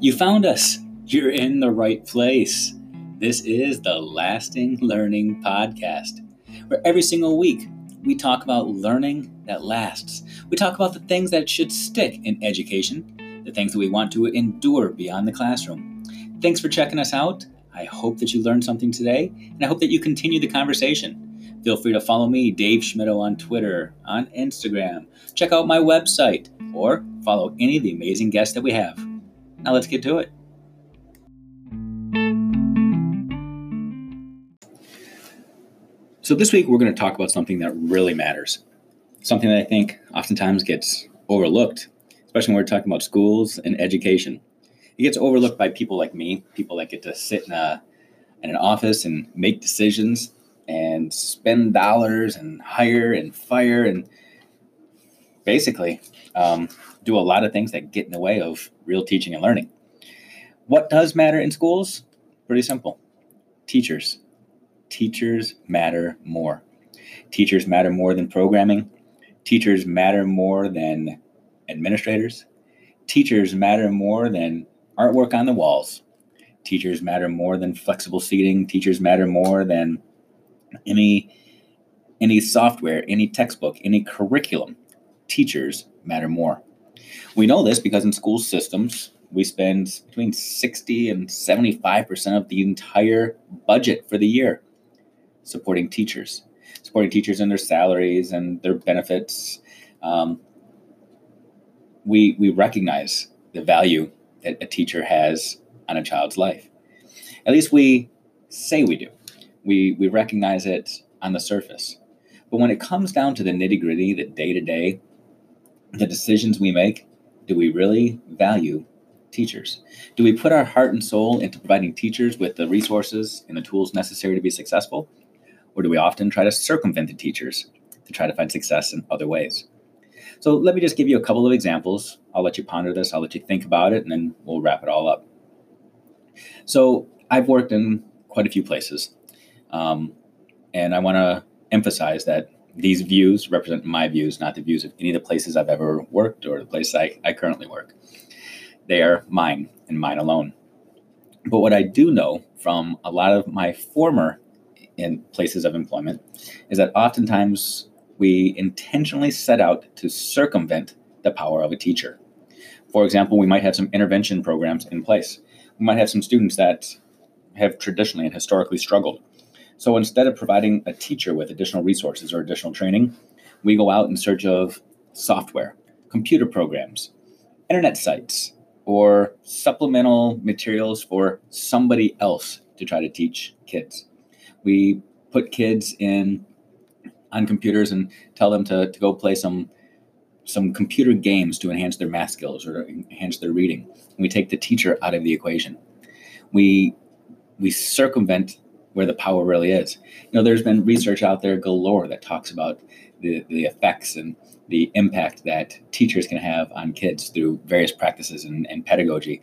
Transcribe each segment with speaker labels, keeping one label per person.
Speaker 1: You found us. You're in the right place. This is the Lasting Learning Podcast, where every single week we talk about learning that lasts. We talk about the things that should stick in education, the things that we want to endure beyond the classroom. Thanks for checking us out. I hope that you learned something today, and I hope that you continue the conversation. Feel free to follow me, Dave Schmittou, on Twitter, on Instagram. Check out my website, or follow any of the amazing guests that we have. Now let's get to it. So, this week we're going to talk about something that really matters, something that I think oftentimes gets overlooked, especially when we're talking about schools and education. It gets overlooked by people like me, people that get to sit in, a, in an office and make decisions and spend dollars and hire and fire and basically um, do a lot of things that get in the way of real teaching and learning. What does matter in schools? Pretty simple teachers. Teachers matter more. Teachers matter more than programming. Teachers matter more than administrators. Teachers matter more than artwork on the walls. Teachers matter more than flexible seating. Teachers matter more than any any software, any textbook, any curriculum, teachers matter more. We know this because in school systems, we spend between 60 and 75% of the entire budget for the year supporting teachers, supporting teachers in their salaries and their benefits. Um, we, we recognize the value that a teacher has on a child's life. At least we say we do we we recognize it on the surface. But when it comes down to the nitty gritty, the day to day, the decisions we make, do we really value teachers? Do we put our heart and soul into providing teachers with the resources and the tools necessary to be successful? Or do we often try to circumvent the teachers to try to find success in other ways? So let me just give you a couple of examples. I'll let you ponder this, I'll let you think about it, and then we'll wrap it all up. So I've worked in quite a few places. Um, and I want to emphasize that these views represent my views, not the views of any of the places I've ever worked or the place I, I currently work. They are mine and mine alone. But what I do know from a lot of my former in places of employment is that oftentimes we intentionally set out to circumvent the power of a teacher. For example, we might have some intervention programs in place. We might have some students that have traditionally and historically struggled so instead of providing a teacher with additional resources or additional training, we go out in search of software, computer programs, internet sites, or supplemental materials for somebody else to try to teach kids. We put kids in on computers and tell them to, to go play some some computer games to enhance their math skills or enhance their reading. We take the teacher out of the equation. We we circumvent where the power really is. You know, there's been research out there galore that talks about the, the effects and the impact that teachers can have on kids through various practices and, and pedagogy.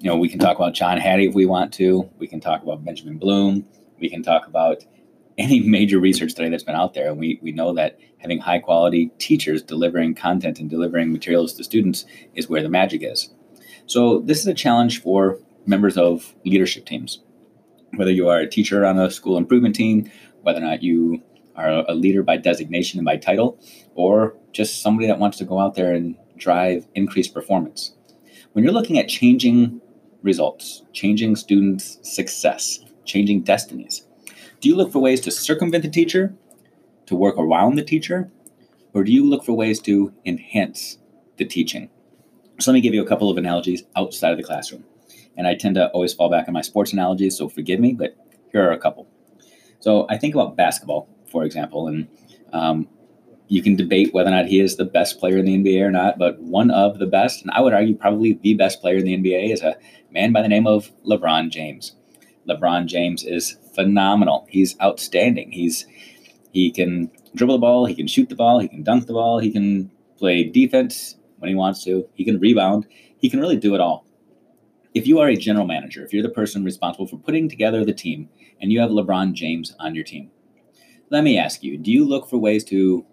Speaker 1: You know, we can talk about John Hattie if we want to. We can talk about Benjamin Bloom. We can talk about any major research study that's been out there. And we, we know that having high quality teachers delivering content and delivering materials to students is where the magic is. So, this is a challenge for members of leadership teams whether you are a teacher on a school improvement team, whether or not you are a leader by designation and by title, or just somebody that wants to go out there and drive increased performance. When you're looking at changing results, changing students' success, changing destinies, do you look for ways to circumvent the teacher, to work around the teacher, or do you look for ways to enhance the teaching? So let me give you a couple of analogies outside of the classroom and I tend to always fall back on my sports analogies, so forgive me, but here are a couple. So I think about basketball, for example, and um, you can debate whether or not he is the best player in the NBA or not, but one of the best, and I would argue probably the best player in the NBA, is a man by the name of LeBron James. LeBron James is phenomenal. He's outstanding. He's he can dribble the ball, he can shoot the ball, he can dunk the ball, he can play defense when he wants to, he can rebound, he can really do it all if you are a general manager, if you're the person responsible for putting together the team and you have LeBron James on your team, let me ask you, do you look for ways to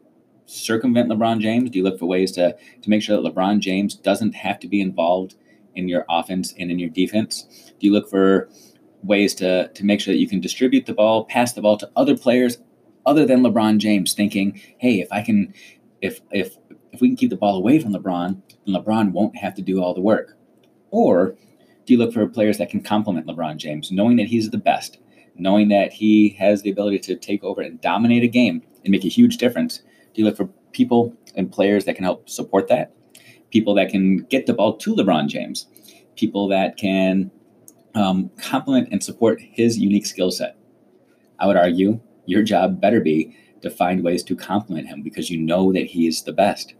Speaker 1: circumvent LeBron James? Do you look for ways to, to make sure that LeBron James doesn't have to be involved in your offense and in your defense? Do you look for ways to, to make sure that you can distribute the ball, pass the ball to other players other than LeBron James, thinking, hey, if I can, if if if we can keep the ball away from LeBron, then LeBron won't have to do all the work. Or do you look for players that can complement LeBron James, knowing that he's the best, knowing that he has the ability to take over and dominate a game and make a huge difference? Do you look for people and players that can help support that? People that can get the ball to LeBron James, people that can um, complement and support his unique skill set. I would argue your job better be to find ways to complement him because you know that he is the best.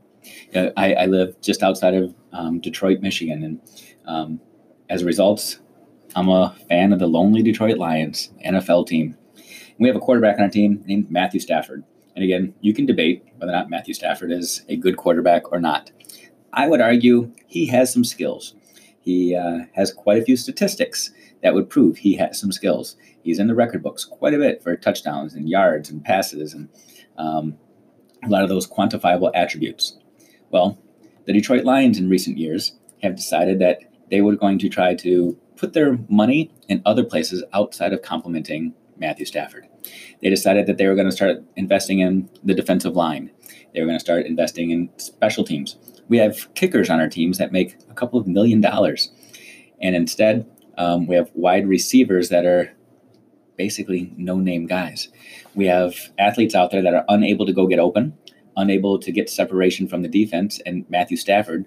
Speaker 1: I, I, live just outside of um, Detroit, Michigan, and um, as a result, I'm a fan of the lonely Detroit Lions NFL team. we have a quarterback on our team named Matthew Stafford. And again, you can debate whether or not Matthew Stafford is a good quarterback or not. I would argue he has some skills. He uh, has quite a few statistics that would prove he has some skills. He's in the record books quite a bit for touchdowns and yards and passes and um, a lot of those quantifiable attributes. Well, the Detroit Lions in recent years have decided that they were going to try to put their money in other places outside of complementing Matthew Stafford. They decided that they were going to start investing in the defensive line. They were going to start investing in special teams. We have kickers on our teams that make a couple of million dollars. And instead, um, we have wide receivers that are basically no name guys. We have athletes out there that are unable to go get open, unable to get separation from the defense. And Matthew Stafford,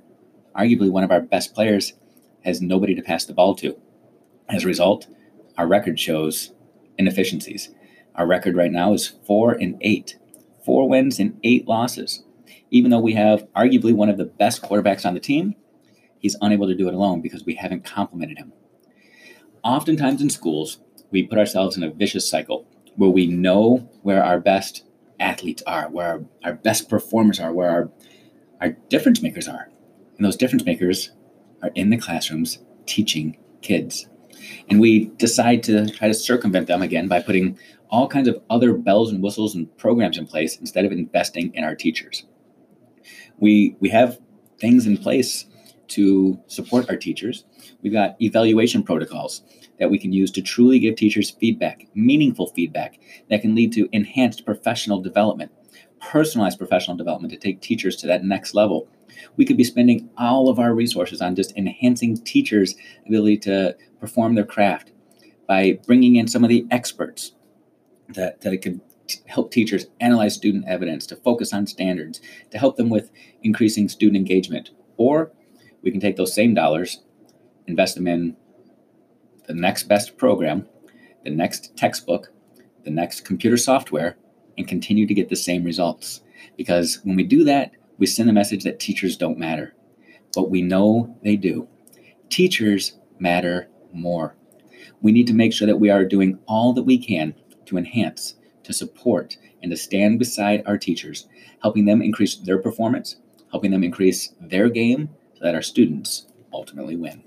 Speaker 1: arguably one of our best players, has nobody to pass the ball to. As a result, our record shows inefficiencies. Our record right now is four and eight, four wins and eight losses. Even though we have arguably one of the best quarterbacks on the team, he's unable to do it alone because we haven't complimented him. Oftentimes in schools, we put ourselves in a vicious cycle where we know where our best athletes are, where our, our best performers are, where our, our difference makers are. And those difference makers are in the classrooms teaching kids. And we decide to try to circumvent them again by putting all kinds of other bells and whistles and programs in place instead of investing in our teachers. We, we have things in place to support our teachers. We've got evaluation protocols that we can use to truly give teachers feedback, meaningful feedback that can lead to enhanced professional development, personalized professional development to take teachers to that next level we could be spending all of our resources on just enhancing teachers' ability to perform their craft by bringing in some of the experts that, that could t- help teachers analyze student evidence, to focus on standards, to help them with increasing student engagement. Or we can take those same dollars, invest them in the next best program, the next textbook, the next computer software, and continue to get the same results. Because when we do that, we send a message that teachers don't matter, but we know they do. Teachers matter more. We need to make sure that we are doing all that we can to enhance, to support, and to stand beside our teachers, helping them increase their performance, helping them increase their game so that our students ultimately win.